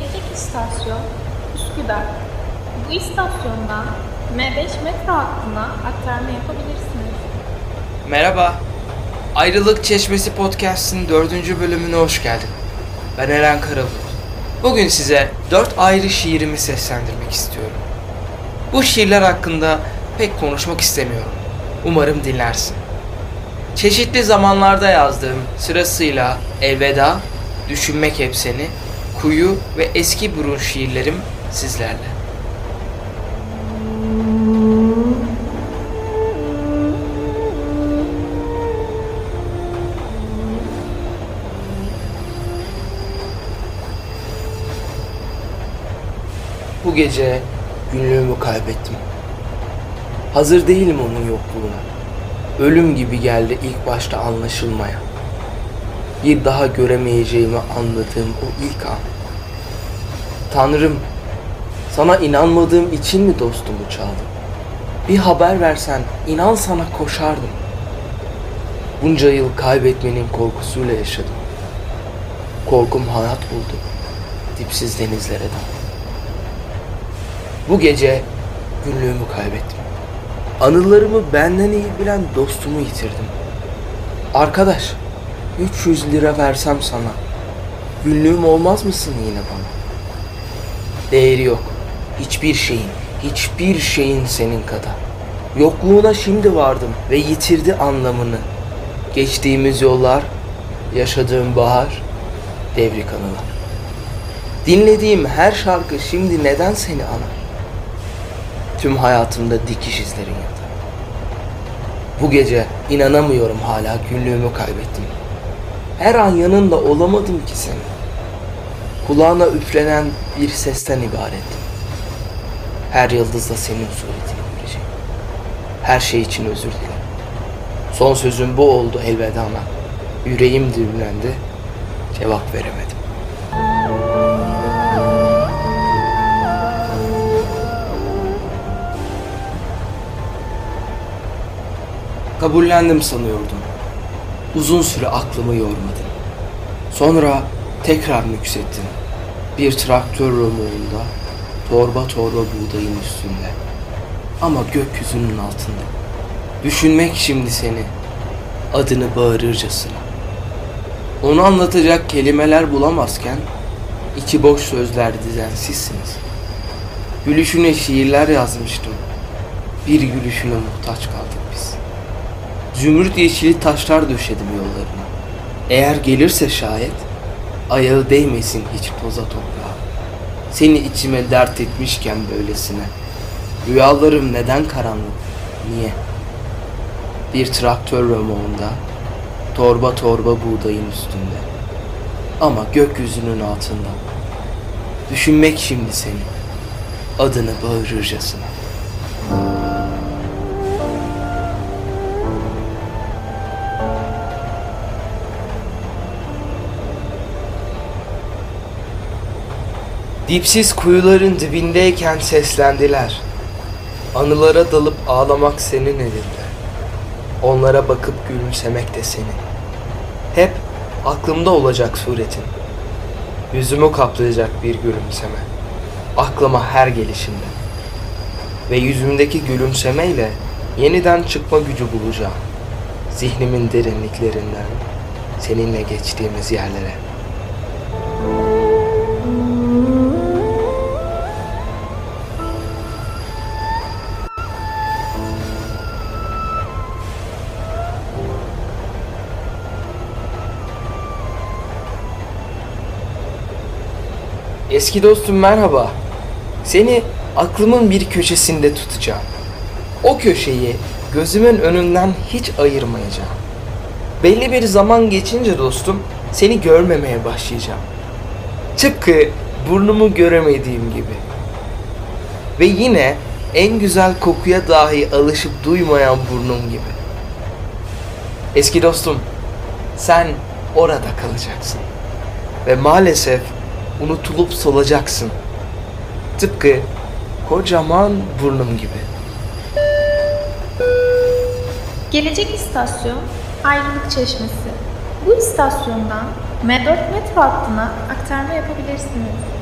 Gelecek istasyon Üsküdar. Bu istasyondan M5 metro hattına aktarma yapabilirsiniz. Merhaba. Ayrılık Çeşmesi Podcast'ın dördüncü bölümüne hoş geldin. Ben Eren Karabulut. Bugün size dört ayrı şiirimi seslendirmek istiyorum. Bu şiirler hakkında pek konuşmak istemiyorum. Umarım dinlersin. Çeşitli zamanlarda yazdığım sırasıyla Elveda, Düşünmek Hep Seni, Kuyu ve Eski Burun şiirlerim sizlerle. Bu gece günlüğümü kaybettim. Hazır değilim onun yokluğuna. Ölüm gibi geldi ilk başta anlaşılmaya. Bir daha göremeyeceğimi anladığım o ilk an. Tanrım, sana inanmadığım için mi dostumu çaldın? Bir haber versen inan sana koşardım. Bunca yıl kaybetmenin korkusuyla yaşadım. Korkum hayat buldu. Dipsiz denizlere daldım. Bu gece günlüğümü kaybettim. Anılarımı benden iyi bilen dostumu yitirdim. Arkadaş, 300 lira versem sana, günlüğüm olmaz mısın yine bana? Değeri yok. Hiçbir şeyin, hiçbir şeyin senin kadar. Yokluğuna şimdi vardım ve yitirdi anlamını. Geçtiğimiz yollar, yaşadığım bahar, devrik anılar. Dinlediğim her şarkı şimdi neden seni anar? Tüm hayatımda dikiş izlerin yatar. Bu gece inanamıyorum hala günlüğümü kaybettim. Her an yanında olamadım ki senin. Kulağına üflenen bir sesten ibarettim. Her yıldızda senin suretini göreceğim. Her şey için özür dilerim. Son sözüm bu oldu elvedana. Yüreğim düğümlendi. Cevap veremedim. Kabullendim sanıyordum. Uzun süre aklımı yormadım. Sonra tekrar nüksettim. Bir traktör romuğunda, torba torba buğdayın üstünde. Ama gökyüzünün altında. Düşünmek şimdi seni, adını bağırırcasına. Onu anlatacak kelimeler bulamazken, iki boş sözler dizen sizsiniz. Gülüşüne şiirler yazmıştım. Bir gülüşüne muhtaç kaldık biz. Zümrüt yeşili taşlar döşedim yollarına. Eğer gelirse şayet, ayağı değmesin hiç toza toprağa. Seni içime dert etmişken böylesine. Rüyalarım neden karanlık? Niye? Bir traktör römoğunda, torba torba buğdayın üstünde. Ama gökyüzünün altında. Düşünmek şimdi seni, adını bağırırcasına. Dipsiz kuyuların dibindeyken seslendiler. Anılara dalıp ağlamak senin elinde. Onlara bakıp gülümsemek de senin. Hep aklımda olacak suretin. Yüzümü kaplayacak bir gülümseme. Aklıma her gelişinde. Ve yüzümdeki gülümsemeyle yeniden çıkma gücü bulacağım. Zihnimin derinliklerinden seninle geçtiğimiz yerlere. Eski dostum merhaba. Seni aklımın bir köşesinde tutacağım. O köşeyi gözümün önünden hiç ayırmayacağım. Belli bir zaman geçince dostum seni görmemeye başlayacağım. Tıpkı burnumu göremediğim gibi. Ve yine en güzel kokuya dahi alışıp duymayan burnum gibi. Eski dostum, sen orada kalacaksın. Ve maalesef unutulup solacaksın. Tıpkı kocaman burnum gibi. Gelecek istasyon Ayrılık Çeşmesi. Bu istasyondan M4 metro hattına aktarma yapabilirsiniz.